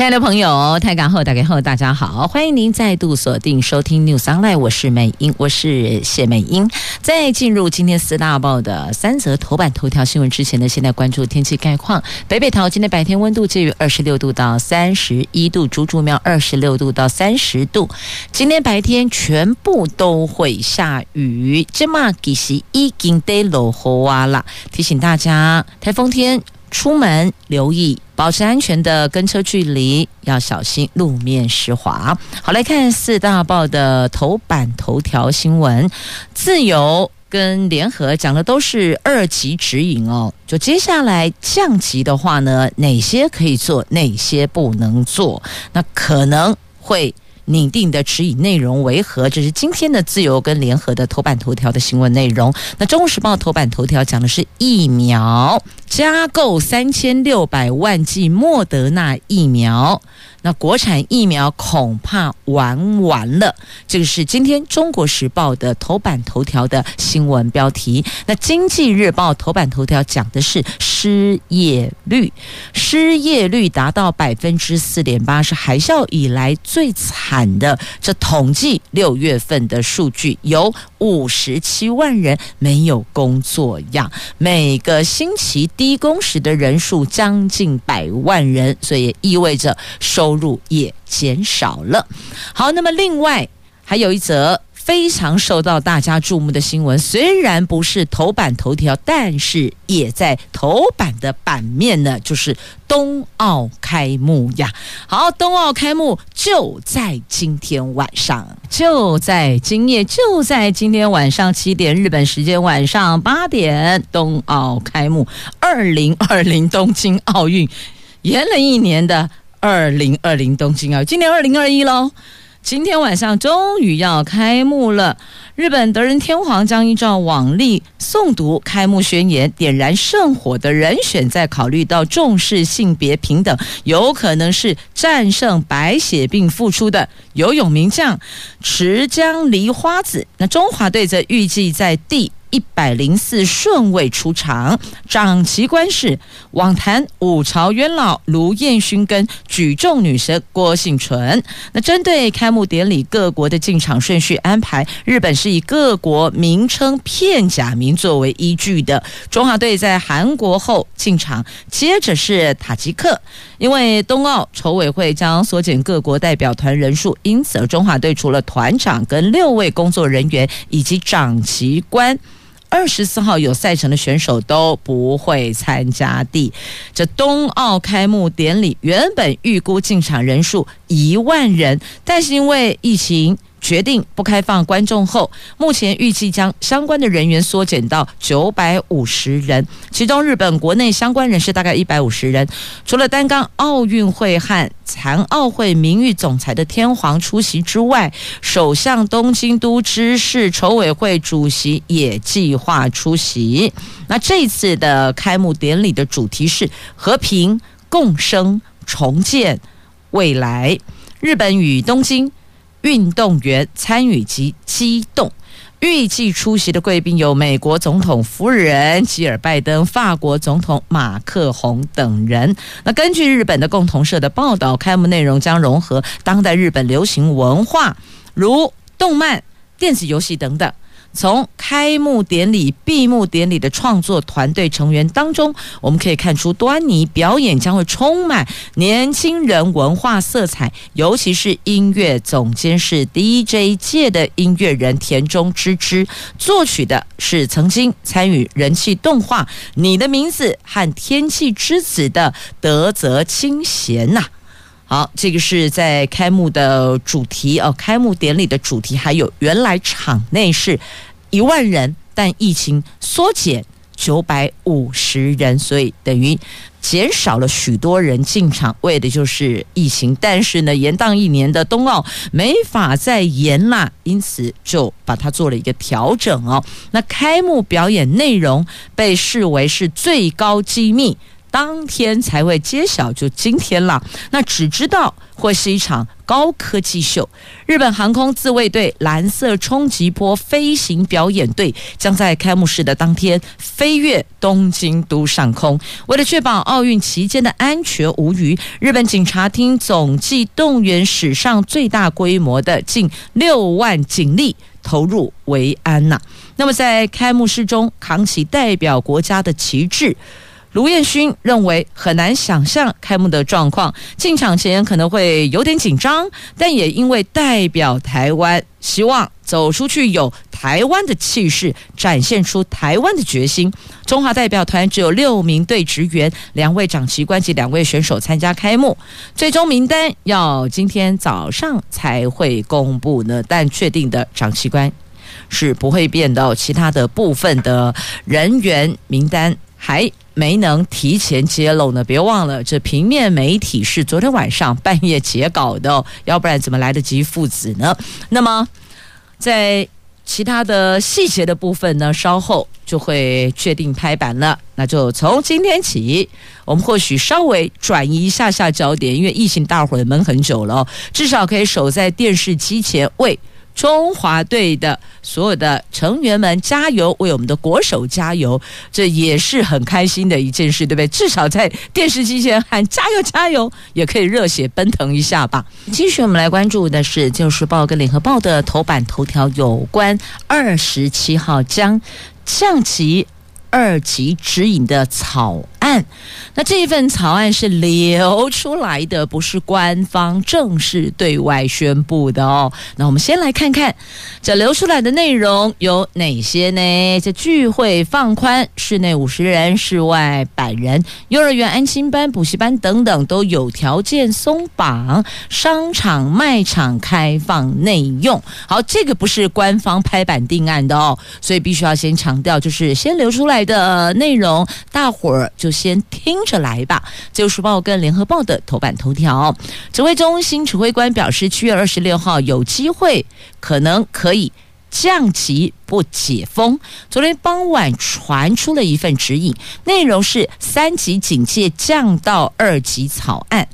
亲爱的朋友，台港后打开后，大家好，欢迎您再度锁定收听 News Online，我是美英，我是谢美英。在进入今天四大报的三则头版头条新闻之前呢，现在关注天气概况。北北桃今天白天温度介于二十六度到三十一度，竹竹苗二十六度到三十度。今天白天全部都会下雨，这么其实已经得落雨啊啦，提醒大家，台风天出门留意。保持安全的跟车距离，要小心路面湿滑。好，来看四大报的头版头条新闻，自由跟联合讲的都是二级指引哦。就接下来降级的话呢，哪些可以做，哪些不能做？那可能会。拟定的指引内容为何？这是今天的自由跟联合的头版头条的新闻内容。那《中时报》头版头条讲的是疫苗加购三千六百万剂莫德纳疫苗，那国产疫苗恐怕玩完了。这个是今天《中国时报》的头版头条的新闻标题。那《经济日报》头版头条讲的是失业率，失业率达到百分之四点八，是海啸以来最惨。的这统计六月份的数据，由五十七万人没有工作呀，每个星期低工时的人数将近百万人，所以也意味着收入也减少了。好，那么另外还有一则。非常受到大家注目的新闻，虽然不是头版头条，但是也在头版的版面呢，就是冬奥开幕呀。好，冬奥开幕就在今天晚上，就在今夜，就在今天晚上七点，日本时间晚上八点，冬奥开幕。二零二零东京奥运延了一年的二零二零东京奥，今年二零二一喽。今天晚上终于要开幕了，日本德仁天皇将依照往例诵读开幕宣言，点燃圣火的人选，在考虑到重视性别平等，有可能是战胜白血病复出的游泳名将池江梨花子。那中华队则预计在第一百零四顺位出场，掌旗官是网坛五朝元老卢彦勋跟举重女神郭婞淳。那针对开幕典礼各国的进场顺序安排，日本是以各国名称片假名作为依据的。中华队在韩国后进场，接着是塔吉克。因为冬奥筹委会将缩减各国代表团人数，因此中华队除了团长跟六位工作人员以及掌旗官。二十四号有赛程的选手都不会参加的。这冬奥开幕典礼原本预估进场人数一万人，但是因为疫情。决定不开放观众后，目前预计将相关的人员缩减到九百五十人，其中日本国内相关人士大概一百五十人。除了担纲奥运会和残奥会名誉总裁的天皇出席之外，首相东京都知事筹委会主席也计划出席。那这次的开幕典礼的主题是和平共生、重建未来。日本与东京。运动员参与及激动，预计出席的贵宾有美国总统夫人吉尔拜登、法国总统马克宏等人。那根据日本的共同社的报道，开幕内容将融合当代日本流行文化，如动漫、电子游戏等等。从开幕典礼、闭幕典礼的创作团队成员当中，我们可以看出端倪。表演将会充满年轻人文化色彩，尤其是音乐总监是 DJ 界的音乐人田中知之，作曲的是曾经参与人气动画《你的名字》和《天气之子》的德泽清贤呐。好，这个是在开幕的主题哦，开幕典礼的主题，还有原来场内是一万人，但疫情缩减九百五十人，所以等于减少了许多人进场，为的就是疫情。但是呢，延宕一年的冬奥没法再延啦，因此就把它做了一个调整哦。那开幕表演内容被视为是最高机密。当天才会揭晓，就今天了。那只知道会是一场高科技秀。日本航空自卫队蓝色冲击波飞行表演队将在开幕式的当天飞越东京都上空。为了确保奥运期间的安全无虞，日本警察厅总计动员史上最大规模的近六万警力投入维安呐。那么在开幕式中扛起代表国家的旗帜。卢彦勋认为很难想象开幕的状况，进场前可能会有点紧张，但也因为代表台湾，希望走出去有台湾的气势，展现出台湾的决心。中华代表团只有六名队职员，两位长旗官及两位选手参加开幕，最终名单要今天早上才会公布呢，但确定的长旗官是不会变的，其他的部分的人员名单还。没能提前揭露呢？别忘了，这平面媒体是昨天晚上半夜截稿的，要不然怎么来得及父子呢？那么，在其他的细节的部分呢，稍后就会确定拍板了。那就从今天起，我们或许稍微转移一下下焦点，因为疫情大伙闷很久了，至少可以守在电视机前为。中华队的所有的成员们加油，为我们的国手加油，这也是很开心的一件事，对不对？至少在电视机前喊加油加油，也可以热血奔腾一下吧。继续，我们来关注的是《自由时报》跟《联合报》的头版头条，有关二十七号将降级二级指引的草案，那这一份草案是流出来的，不是官方正式对外宣布的哦。那我们先来看看这流出来的内容有哪些呢？这聚会放宽，室内五十人，室外百人，幼儿园、安心班、补习班等等都有条件松绑，商场、卖场开放内用。好，这个不是官方拍板定案的哦，所以必须要先强调，就是先流出来的内容，大伙儿就。先听着来吧。自由时报跟联合报的头版头条，指挥中心指挥官表示，七月二十六号有机会可能可以降级不解封。昨天傍晚传出了一份指引，内容是三级警戒降到二级草案。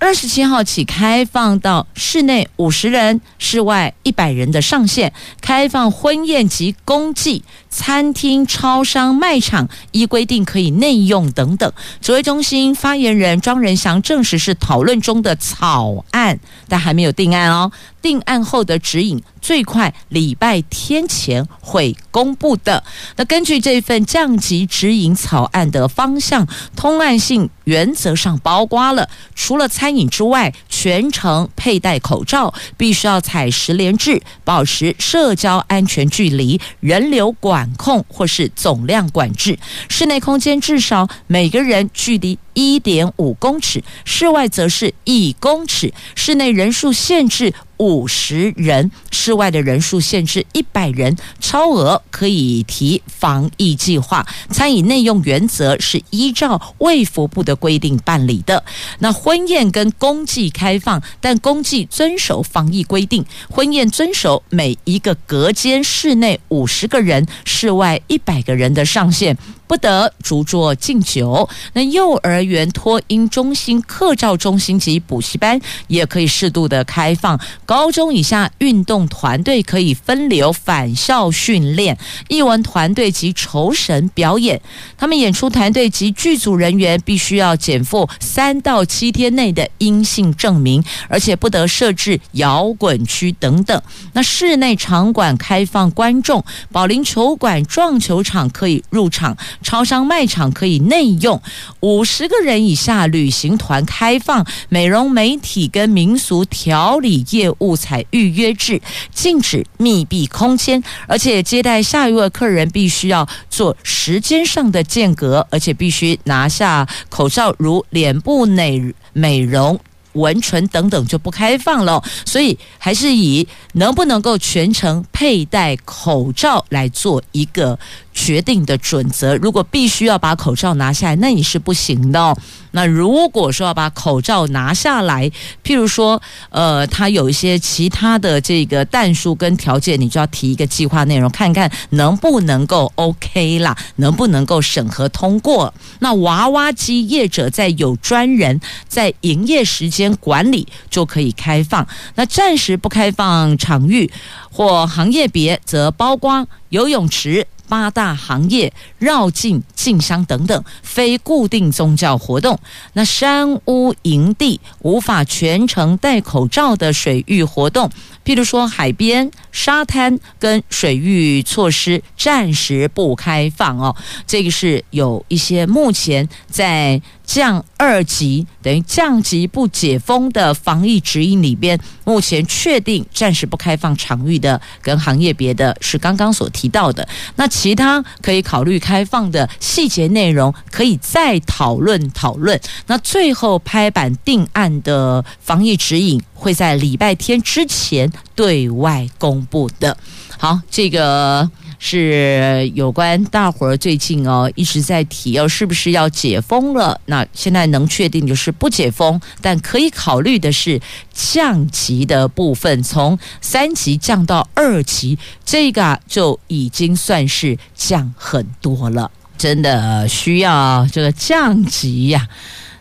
二十七号起开放到室内五十人，室外一百人的上限，开放婚宴及公祭、餐厅、超商、卖场，依规定可以内用等等。指挥中心发言人庄仁祥证实是讨论中的草案，但还没有定案哦。定案后的指引最快礼拜天前会公布的。那根据这份降级指引草案的方向，通案性原则上包括了除了餐饮之外，全程佩戴口罩，必须要采实联制，保持社交安全距离，人流管控或是总量管制，室内空间至少每个人距离一点五公尺，室外则是一公尺，室内人数限制。五十人，室外的人数限制一百人，超额可以提防疫计划。餐饮内用原则是依照卫福部的规定办理的。那婚宴跟公祭开放，但公祭遵守防疫规定，婚宴遵守每一个隔间室内五十个人，室外一百个人的上限。不得逐桌敬酒。那幼儿园托婴中心、课照中心及补习班也可以适度的开放。高中以下运动团队可以分流返校训练。艺文团队及酬神表演，他们演出团队及剧组人员必须要检附三到七天内的阴性证明，而且不得设置摇滚区等等。那室内场馆开放观众，保龄球馆、撞球场可以入场。超商卖场可以内用，五十个人以下旅行团开放，美容美体跟民俗调理业务采预约制，禁止密闭空间，而且接待下一位客人必须要做时间上的间隔，而且必须拿下口罩，如脸部美美容。纹唇等等就不开放了，所以还是以能不能够全程佩戴口罩来做一个决定的准则。如果必须要把口罩拿下来，那你是不行的哦。那如果说要把口罩拿下来，譬如说，呃，它有一些其他的这个但数跟条件，你就要提一个计划内容，看看能不能够 OK 啦，能不能够审核通过。那娃娃机业者在有专人在营业时间管理就可以开放，那暂时不开放场域或行业别，则包括游泳池。八大行业绕境进香等等非固定宗教活动，那山屋营地无法全程戴口罩的水域活动，譬如说海边、沙滩跟水域措施暂时不开放哦。这个是有一些目前在。降二级等于降级不解封的防疫指引里边，目前确定暂时不开放场域的跟行业别的是刚刚所提到的。那其他可以考虑开放的细节内容，可以再讨论讨论。那最后拍板定案的防疫指引会在礼拜天之前对外公布的。好，这个。是有关大伙儿最近哦一直在提哦，是不是要解封了？那现在能确定就是不解封，但可以考虑的是降级的部分，从三级降到二级，这个就已经算是降很多了。真的需要这个降级呀？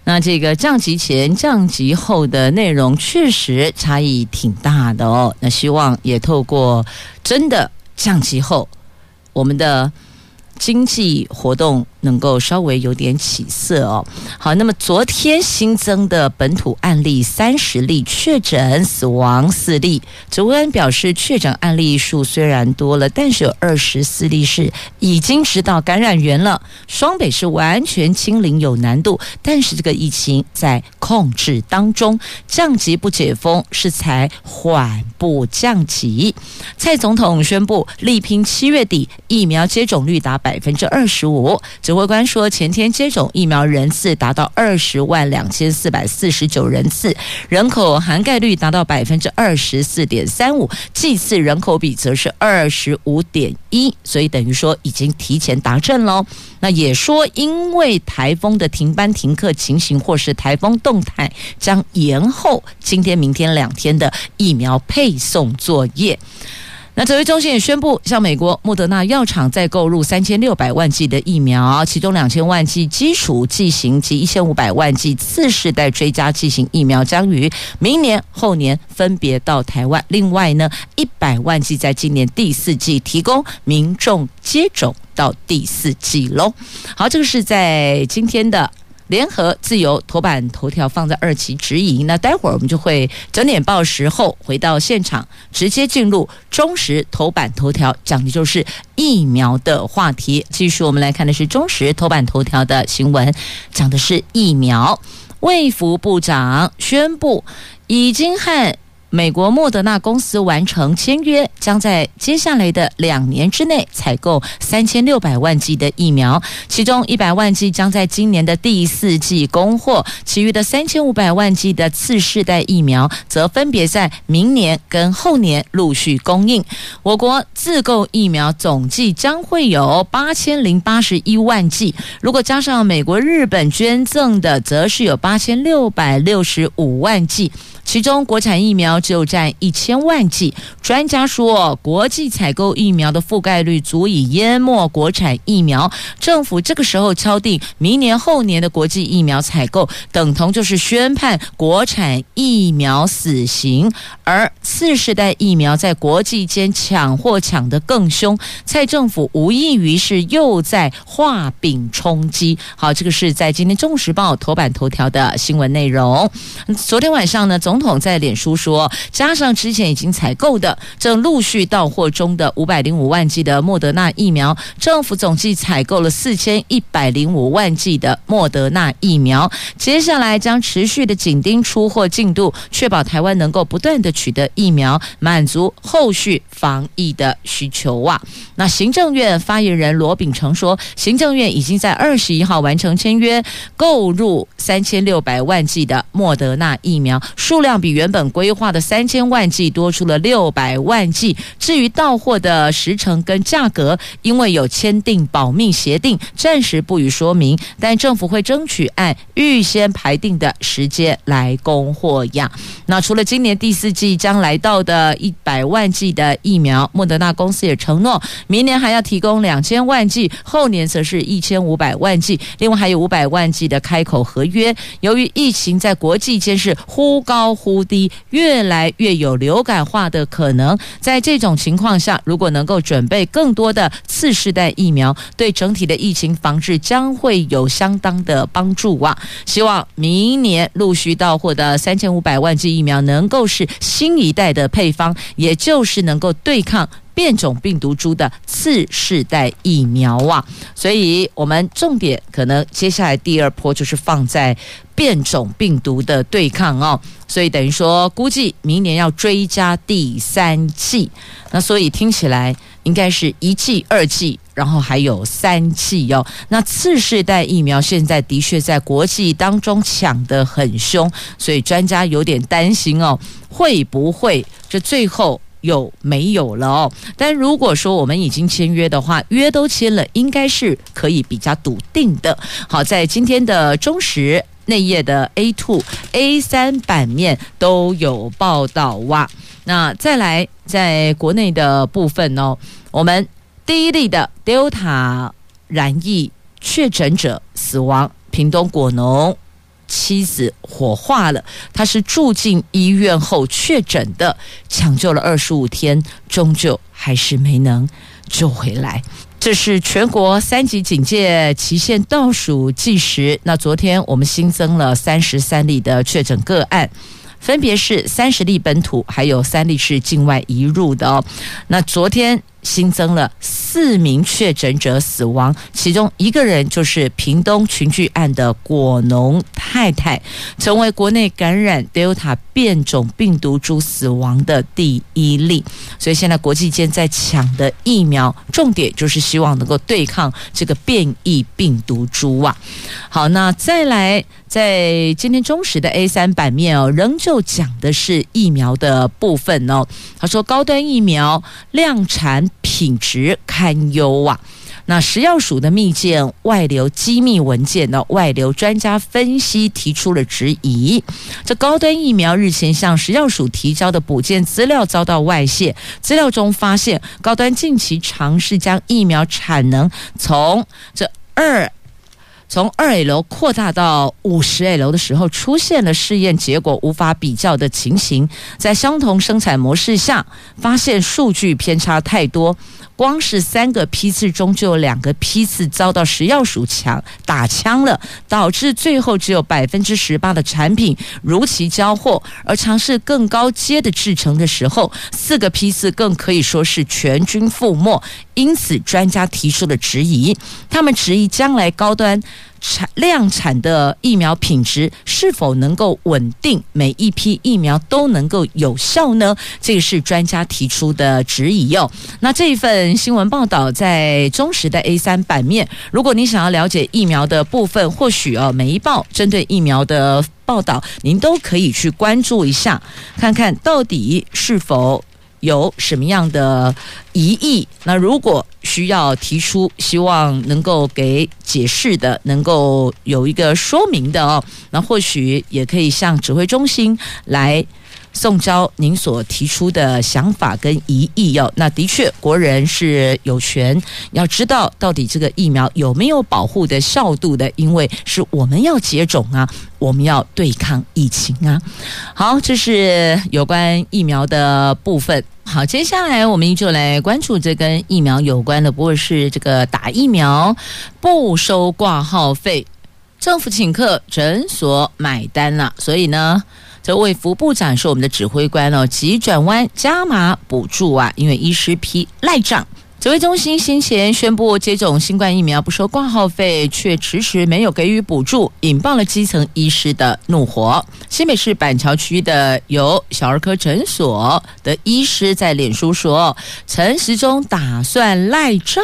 那这个降级前、降级后的内容确实差异挺大的哦。那希望也透过真的降级后。我们的经济活动能够稍微有点起色哦。好，那么昨天新增的本土案例三十例，确诊死亡四例。指挥官表示，确诊案例数虽然多了，但是有二十四例是已经知道感染源了。双北是完全清零有难度，但是这个疫情在控制当中，降级不解封是才缓步降级。蔡总统宣布力拼七月底疫苗接种率达百分之二十五。指指挥官说，前天接种疫苗人次达到二十万两千四百四十九人次，人口涵盖率达到百分之二十四点三五，剂次人口比则是二十五点一，所以等于说已经提前达阵喽。那也说，因为台风的停班停课情形或是台风动态，将延后今天、明天两天的疫苗配送作业。那指挥中心也宣布，向美国莫德纳药厂再购入三千六百万剂的疫苗，其中两千万剂基础剂型及一千五百万剂次世代追加剂型疫苗将于明年后年分别到台湾。另外呢，一百万剂在今年第四季提供民众接种到第四季喽。好，这个是在今天的。联合自由头版头条放在二期直营，那待会儿我们就会整点报时后回到现场，直接进入中时头版头条，讲的就是疫苗的话题。继续我们来看的是中时头版头条的新闻，讲的是疫苗。卫福部长宣布已经和。美国莫德纳公司完成签约，将在接下来的两年之内采购三千六百万剂的疫苗，其中一百万剂将在今年的第四季供货，其余的三千五百万剂的次世代疫苗则分别在明年跟后年陆续供应。我国自购疫苗总计将会有八千零八十一万剂，如果加上美国、日本捐赠的，则是有八千六百六十五万剂。其中国产疫苗就占一千万剂，专家说，国际采购疫苗的覆盖率足以淹没国产疫苗。政府这个时候敲定明年后年的国际疫苗采购，等同就是宣判国产疫苗死刑。而次世代疫苗在国际间抢货抢得更凶，蔡政府无异于是又在画饼充饥。好，这个是在今天《中时报》头版头条的新闻内容。昨天晚上呢，总统在脸书说，加上之前已经采购的、正陆续到货中的五百零五万剂的莫德纳疫苗，政府总计采购了四千一百零五万剂的莫德纳疫苗。接下来将持续的紧盯出货进度，确保台湾能够不断的取得疫苗，满足后续防疫的需求啊。那行政院发言人罗秉成说，行政院已经在二十一号完成签约，购入三千六百万剂的莫德纳疫苗数。量比原本规划的三千万剂多出了六百万剂。至于到货的时程跟价格，因为有签订保密协定，暂时不予说明。但政府会争取按预先排定的时间来供货样。那除了今年第四季将来到的一百万剂的疫苗，莫德纳公司也承诺明年还要提供两千万剂，后年则是一千五百万剂。另外还有五百万剂的开口合约。由于疫情在国际间是忽高忽低，越越来越有流感化的可能，在这种情况下，如果能够准备更多的次世代疫苗，对整体的疫情防治将会有相当的帮助啊！希望明年陆续到货的三千五百万剂疫苗能够是新一代的配方，也就是能够对抗。变种病毒株的次世代疫苗啊，所以我们重点可能接下来第二波就是放在变种病毒的对抗哦，所以等于说估计明年要追加第三季，那所以听起来应该是一季、二季，然后还有三剂哦。那次世代疫苗现在的确在国际当中抢得很凶，所以专家有点担心哦，会不会这最后？有没有了哦？但如果说我们已经签约的话，约都签了，应该是可以比较笃定的。好，在今天的中时内页的 A two、A 三版面都有报道哇。那再来，在国内的部分哦，我们第一例的 Delta 染疫确诊者死亡，屏东果农。妻子火化了，他是住进医院后确诊的，抢救了二十五天，终究还是没能救回来。这是全国三级警戒期限倒数计时。那昨天我们新增了三十三例的确诊个案，分别是三十例本土，还有三例是境外移入的哦。那昨天。新增了四名确诊者死亡，其中一个人就是屏东群聚案的果农太太，成为国内感染 Delta 变种病毒株死亡的第一例。所以现在国际间在抢的疫苗，重点就是希望能够对抗这个变异病毒株啊。好，那再来，在今天中时的 A 三版面哦，仍旧讲的是疫苗的部分哦。他说高端疫苗量产。品质堪忧啊！那食药署的密件外流机密文件呢？外流专家分析提出了质疑。这高端疫苗日前向食药署提交的补件资料遭到外泄，资料中发现高端近期尝试将疫苗产能从这二。从二 A 楼扩大到五十 A 楼的时候，出现了试验结果无法比较的情形。在相同生产模式下，发现数据偏差太多。光是三个批次中就有两个批次遭到食药署抢打枪了，导致最后只有百分之十八的产品如期交货。而尝试更高阶的制成的时候，四个批次更可以说是全军覆没。因此，专家提出了质疑，他们质疑将来高端产量产的疫苗品质是否能够稳定，每一批疫苗都能够有效呢？这个是专家提出的质疑哟。那这一份新闻报道在中时的 A 三版面，如果你想要了解疫苗的部分，或许哦，每一报针对疫苗的报道，您都可以去关注一下，看看到底是否。有什么样的疑义？那如果需要提出，希望能够给解释的，能够有一个说明的哦，那或许也可以向指挥中心来。送交您所提出的想法跟疑义哟，那的确国人是有权要知道到底这个疫苗有没有保护的效度的，因为是我们要接种啊，我们要对抗疫情啊。好，这是有关疫苗的部分。好，接下来我们依旧来关注这跟疫苗有关的，不过是这个打疫苗不收挂号费，政府请客，诊所买单了，所以呢。这位副部长是我们的指挥官哦，急转弯加码补助啊，因为医师批赖账。指挥中心先前宣布接种新冠疫苗不收挂号费，却迟迟没有给予补助，引爆了基层医师的怒火。新北市板桥区的有小儿科诊所的医师在脸书说，陈时中打算赖账，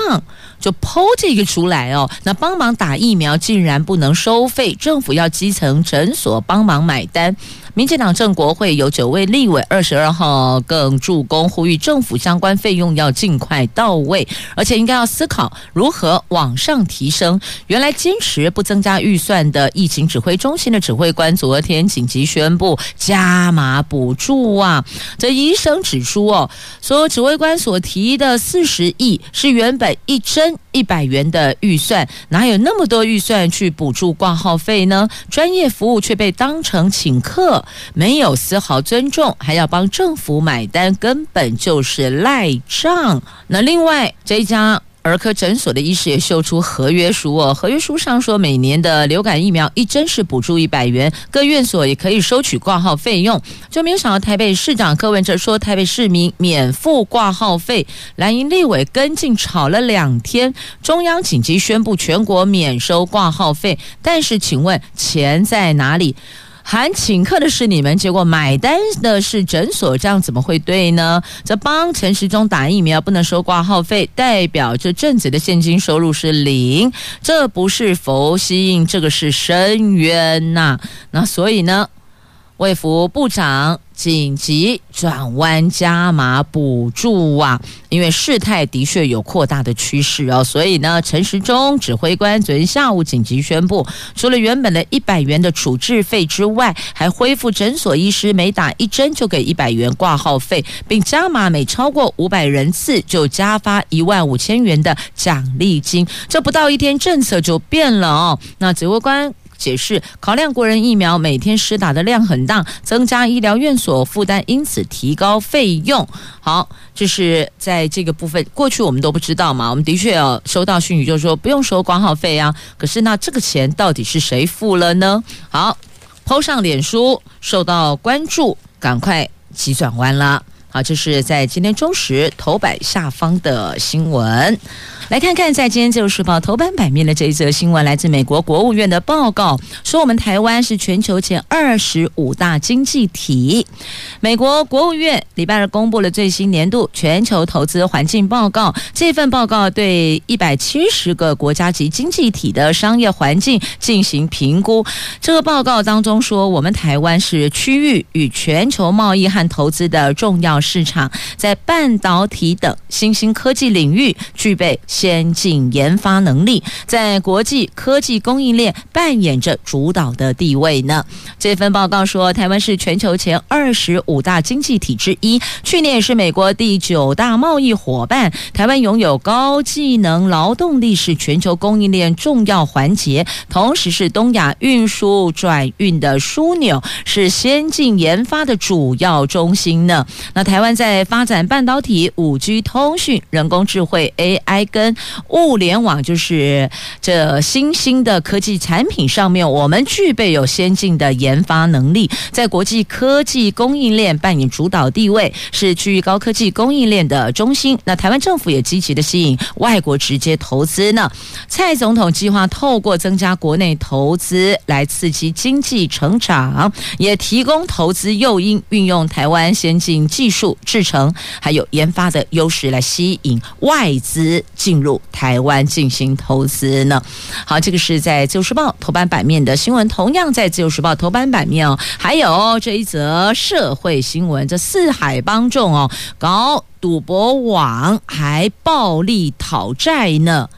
就 PO 这个出来哦。那帮忙打疫苗竟然不能收费，政府要基层诊所帮忙买单。民进党正国会有九位立委，二十二号更助攻呼吁政府相关费用要尽快到位，而且应该要思考如何往上提升。原来坚持不增加预算的疫情指挥中心的指挥官，昨天紧急宣布加码补助啊！这医生指出哦，说指挥官所提的四十亿是原本一针一百元的预算，哪有那么多预算去补助挂号费呢？专业服务却被当成请客，没有丝毫尊重，还要帮政府买单，根本就是赖账。那另外这一家。儿科诊所的医师也秀出合约书哦，合约书上说，每年的流感疫苗一针是补助一百元，各院所也可以收取挂号费用。就没有想到台北市长柯文哲说，台北市民免付挂号费，蓝营立委跟进吵了两天，中央紧急宣布全国免收挂号费，但是请问钱在哪里？喊请客的是你们，结果买单的是诊所，这样怎么会对呢？这帮陈时中打疫苗不能收挂号费，代表这阵子的现金收入是零，这不是佛心，这个是深渊呐。那所以呢，卫福部长。紧急转弯加码补助啊！因为事态的确有扩大的趋势哦，所以呢，陈时中指挥官昨天下午紧急宣布，除了原本的一百元的处置费之外，还恢复诊所医师每打一针就给一百元挂号费，并加码每超过五百人次就加发一万五千元的奖励金。这不到一天，政策就变了哦。那指挥官。解释，考量国人疫苗每天施打的量很大，增加医疗院所负担，因此提高费用。好，这是在这个部分，过去我们都不知道嘛。我们的确有收到讯息，就是说不用收挂号费啊。可是那这个钱到底是谁付了呢？好抛上脸书受到关注，赶快急转弯了。好，这是在今天中时头版下方的新闻。来看看，在今天《自由时报》头版版面的这一则新闻，来自美国国务院的报告，说我们台湾是全球前二十五大经济体。美国国务院礼拜二公布了最新年度全球投资环境报告，这份报告对一百七十个国家级经济体的商业环境进行评估。这个报告当中说，我们台湾是区域与全球贸易和投资的重要市场，在半导体等新兴科技领域具备。先进研发能力在国际科技供应链扮演着主导的地位呢。这份报告说，台湾是全球前二十五大经济体之一，去年是美国第九大贸易伙伴。台湾拥有高技能劳动力，是全球供应链重要环节，同时是东亚运输转运的枢纽，是先进研发的主要中心呢。那台湾在发展半导体、五 G 通讯、人工智慧 AI 跟物联网就是这新兴的科技产品上面，我们具备有先进的研发能力，在国际科技供应链扮演主导地位，是区域高科技供应链的中心。那台湾政府也积极的吸引外国直接投资呢。蔡总统计划透过增加国内投资来刺激经济成长，也提供投资诱因，运用台湾先进技术、制成还有研发的优势来吸引外资进入台湾进行投资呢？好，这个是在《自由时报》头版版面的新闻，同样在《自由时报》头版版面哦。还有这一则社会新闻，这四海帮众哦，搞赌博网还暴力讨债呢，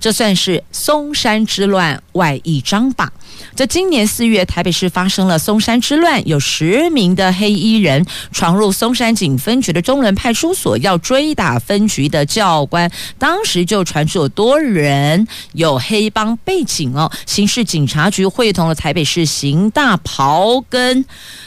这算是松山之乱外一张吧。在今年四月，台北市发生了松山之乱，有十名的黑衣人闯入松山警分局的中仑派出所，要追打分局的教官。当时就传出有多人有黑帮背景哦。刑事警察局会同了台北市刑大刨根。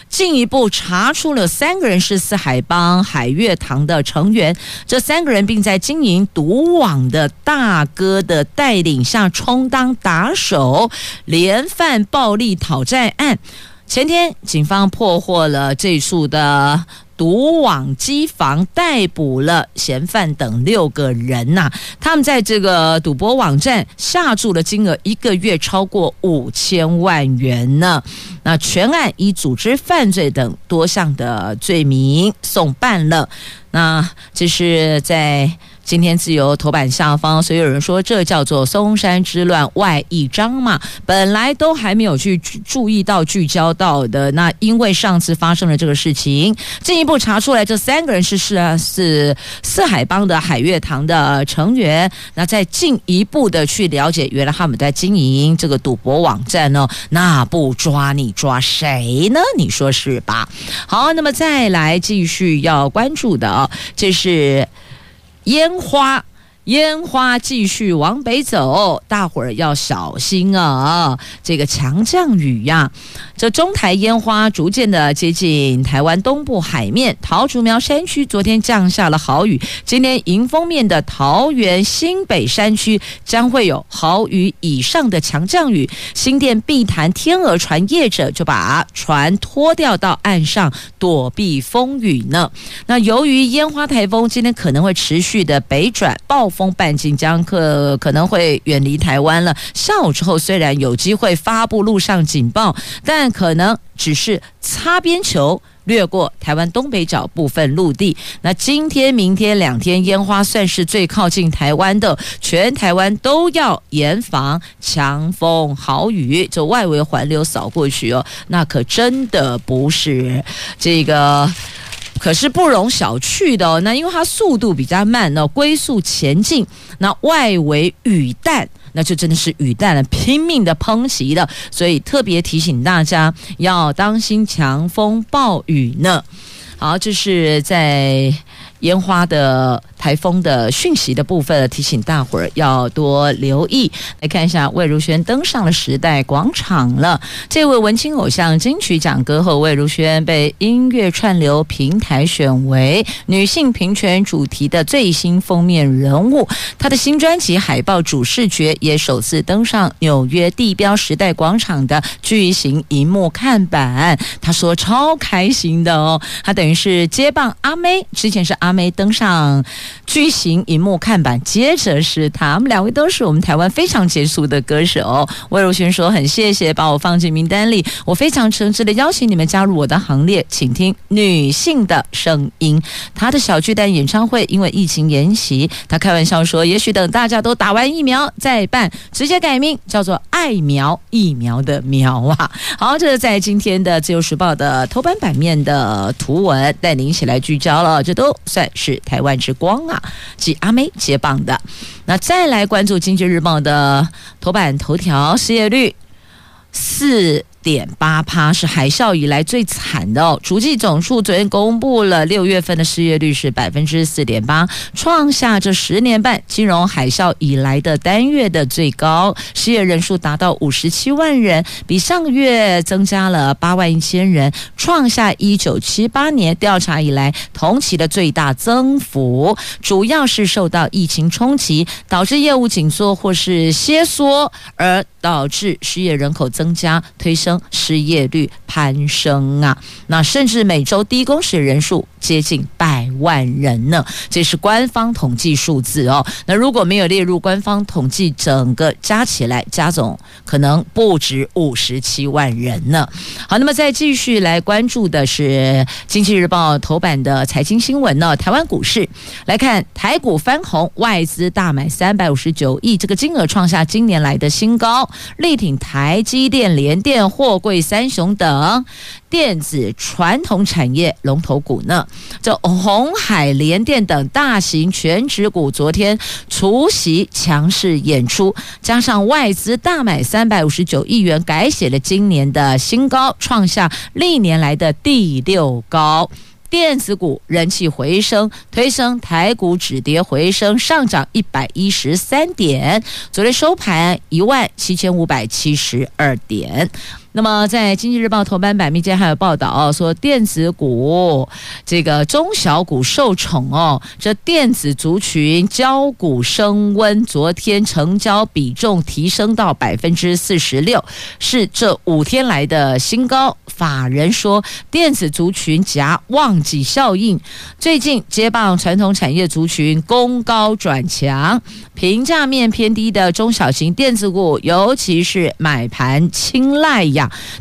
进一步查出了三个人是四海帮海月堂的成员，这三个人并在经营赌网的大哥的带领下充当打手，连犯暴力讨债案。前天，警方破获了这处的。赌网机房逮捕了嫌犯等六个人呐、他们在这个赌博网站下注的金额一个月超过五千万元呢。那全案以组织犯罪等多项的罪名送办了。那这是在。今天自由头版下方，所以有人说这叫做松山之乱外一张嘛，本来都还没有去注意到聚焦到的，那因为上次发生了这个事情，进一步查出来这三个人是是啊是四海帮的海月堂的成员，那再进一步的去了解，原来他们在经营这个赌博网站呢，那不抓你抓谁呢？你说是吧？好，那么再来继续要关注的啊，这是烟花。烟花继续往北走，大伙儿要小心啊！这个强降雨呀，这中台烟花逐渐的接近台湾东部海面，桃竹苗山区昨天降下了豪雨，今天迎风面的桃园新北山区将会有豪雨以上的强降雨。新店碧潭天鹅船业者就把船拖掉到岸上躲避风雨呢。那由于烟花台风今天可能会持续的北转暴风半径将可可能会远离台湾了。下午之后，虽然有机会发布陆上警报，但可能只是擦边球，掠过台湾东北角部分陆地。那今天、明天两天烟花算是最靠近台湾的，全台湾都要严防强风豪雨。就外围环流扫过去哦，那可真的不是这个。可是不容小觑的哦，那因为它速度比较慢那，龟速前进，那外围雨弹，那就真的是雨弹了，拼命的抨袭的，所以特别提醒大家要当心强风暴雨呢。好，这是在。烟花的台风的讯息的部分，提醒大伙儿要多留意。来看一下，魏如萱登上了时代广场了。这位文青偶像金曲奖歌后魏如萱被音乐串流平台选为女性平权主题的最新封面人物。她的新专辑海报主视觉也首次登上纽约地标时代广场的巨型荧幕看板。她说超开心的哦，她等于是接棒阿妹，之前是阿。还没登上巨型荧幕看板，接着是他们两位都是我们台湾非常杰出的歌手。魏如萱说：“很谢谢把我放进名单里，我非常诚挚的邀请你们加入我的行列，请听女性的声音。”他的小巨蛋演唱会因为疫情延期，他开玩笑说：“也许等大家都打完疫苗再办，直接改名叫做爱苗疫苗的苗啊。”好，这是在今天的自由时报的头版版面的图文，带您一起来聚焦了，这都算。是台湾之光啊，继阿妹接棒的。那再来关注《经济日报》的头版头条，失业率四点八趴是海啸以来最惨的哦。足迹总数昨天公布了六月份的失业率是百分之四点八，创下这十年半金融海啸以来的单月的最高，失业人数达到五十七万人，比上个月增加了八万一千人，创下一九七八年调查以来同期的最大增幅。主要是受到疫情冲击，导致业务紧缩或是歇缩，而导致失业人口增加，推升。失业率攀升啊，那甚至每周低工时人数接近百万人呢，这是官方统计数字哦。那如果没有列入官方统计，整个加起来加总可能不止五十七万人呢。好，那么再继续来关注的是《经济日报》头版的财经新闻呢。台湾股市来看，台股翻红，外资大买三百五十九亿，这个金额创下今年来的新高，力挺台积电、联电、货柜三雄等。电子传统产业龙头股呢，这鸿海联电等大型全职股昨天除夕强势演出，加上外资大买三百五十九亿元，改写了今年的新高，创下历年来的第六高。电子股人气回升，推升台股止跌回升，上涨一百一十三点，昨天收盘一万七千五百七十二点。那么，在《经济日报》头版版面间还有报道哦，说电子股这个中小股受宠哦，这电子族群交股升温，昨天成交比重提升到百分之四十六，是这五天来的新高。法人说，电子族群夹旺季效应，最近接棒传统产业族群攻高转强，评价面偏低的中小型电子股，尤其是买盘青睐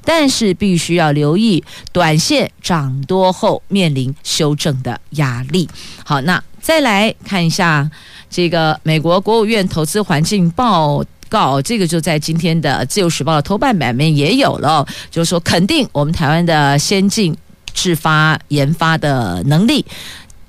但是必须要留意，短线涨多后面临修正的压力。好，那再来看一下这个美国国务院投资环境报告，这个就在今天的《自由时报》的头版版面也有了，就是说肯定我们台湾的先进制发研发的能力。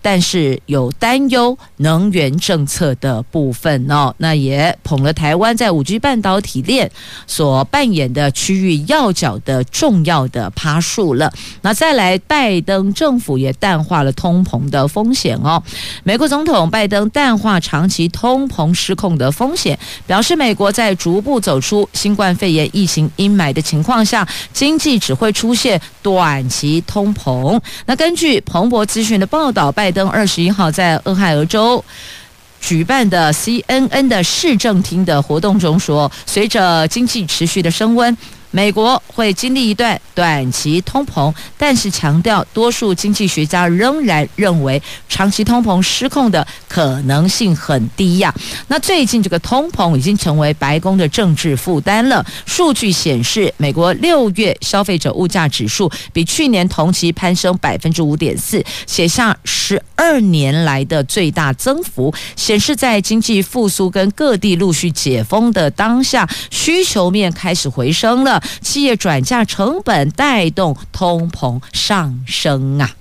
但是有担忧能源政策的部分哦，那也捧了台湾在五 G 半导体链所扮演的区域要角的重要的趴数了。那再来，拜登政府也淡化了通膨的风险哦。美国总统拜登淡化长期通膨失控的风险，表示美国在逐步走出新冠肺炎疫情阴霾的情况下，经济只会出现短期通膨。那根据彭博资讯的报道，拜登二十一号在俄亥俄州举办的 CNN 的市政厅的活动中说，随着经济持续的升温。美国会经历一段短期通膨，但是强调，多数经济学家仍然认为长期通膨失控的可能性很低呀。那最近这个通膨已经成为白宫的政治负担了。数据显示，美国六月消费者物价指数比去年同期攀升百分之五点四，写下十二年来的最大增幅，显示在经济复苏跟各地陆续解封的当下，需求面开始回升了。企业转嫁成本带动通膨上升啊！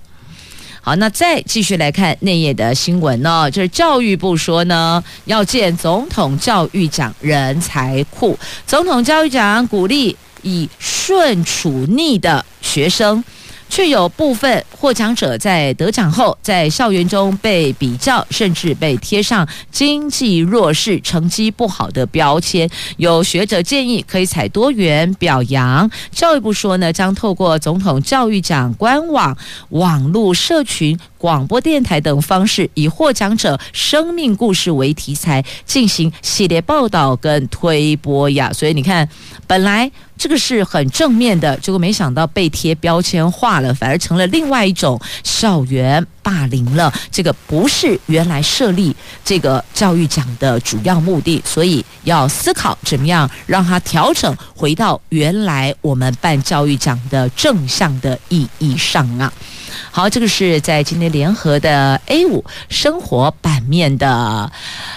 好，那再继续来看内页的新闻呢，就是教育部说呢，要建总统教育奖人才库，总统教育奖鼓励以顺处逆的学生。却有部分获奖者在得奖后，在校园中被比较，甚至被贴上经济弱势、成绩不好的标签。有学者建议可以采多元表扬。教育部说呢，将透过总统教育奖官网、网络社群、广播电台等方式，以获奖者生命故事为题材，进行系列报道跟推播呀。所以你看，本来。这个是很正面的，结果没想到被贴标签化了，反而成了另外一种校园霸凌了。这个不是原来设立这个教育奖的主要目的，所以要思考怎么样让它调整回到原来我们办教育奖的正向的意义上啊。好，这个是在今天联合的 A 五生活版面的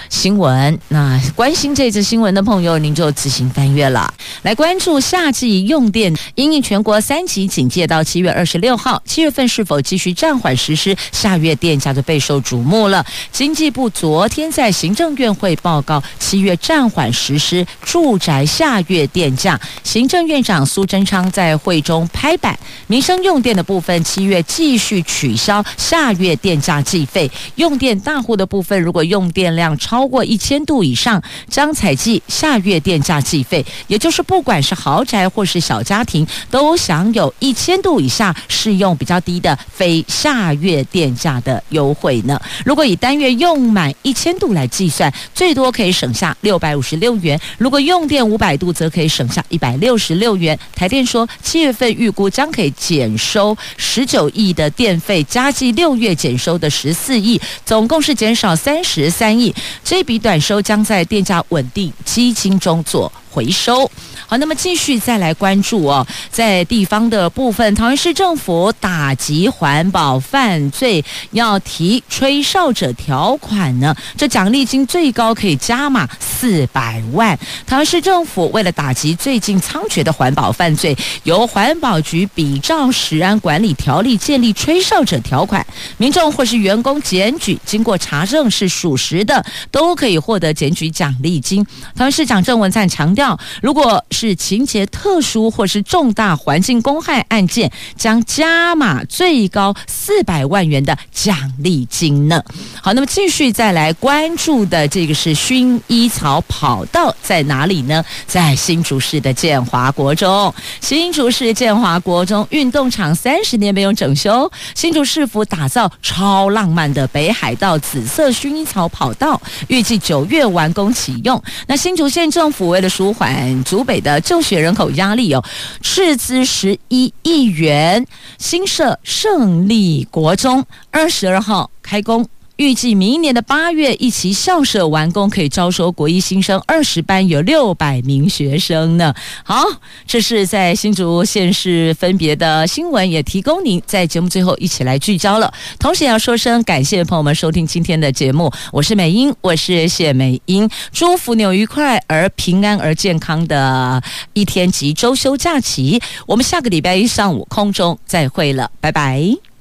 新闻。那关心这则新闻的朋友，您就自行翻阅了。来关注夏季用电，因应全国三级警戒到七月二十六号，七月份是否继续暂缓实施下月电价就备受瞩目了。经济部昨天在行政院会报告，七月暂缓实施住宅下月电价。行政院长苏贞昌在会中拍板，民生用电的部分，七月继继续取消下月电价计费。用电大户的部分，如果用电量超过一千度以上，将采计下月电价计费，也就是不。管是豪宅或是小家庭，都享有一千度以下适用比较低的非下月电价的优惠呢。如果以单月用满一千度来计算，最多可以省下六百五十六元；如果用电五百度，则可以省下一百六十六元。台电说，七月份预估将可以减收十九亿的电费，加计六月减收的十四亿，总共是减少三十三亿。这笔短收将在电价稳定基金中做回收。好，那么继续再来关注哦，在地方的部分，桃园市政府打击环保犯罪，要提吹哨者条款呢，这奖励金最高可以加码四百万。桃园市政府为了打击最近猖獗的环保犯罪，由环保局比照食安管理条例建立吹哨者条款，民众或是员工检举经过查证是属实的，都可以获得检举奖励金。桃园市长郑文灿强调，如果是情节特殊或是重大环境公害案件，将加码最高四百万元的奖励金呢。好，那么继续再来关注的这个是薰衣草跑道在哪里呢？在新竹市的建华国中。新竹市建华国中运动场三十年没有整修，新竹市府打造超浪漫的北海道紫色薰衣草跑道，预计九月完工启用。那新竹县政府为了舒缓竹北的就学人口压力有，斥资十一亿元新设胜利国中，二十二号开工，预计明年的八月一期校舍完工，可以招收国一新生二十班，有六百名学生呢。好，这是在新竹县市分别的新闻，也提供您在节目最后一起来聚焦了。同时也要说声感谢朋友们收听今天的节目，我是美英，我是谢美英，祝福你有愉快而平安而健康的一天及周休假期。我们下个礼拜一上午空中再会了，拜拜。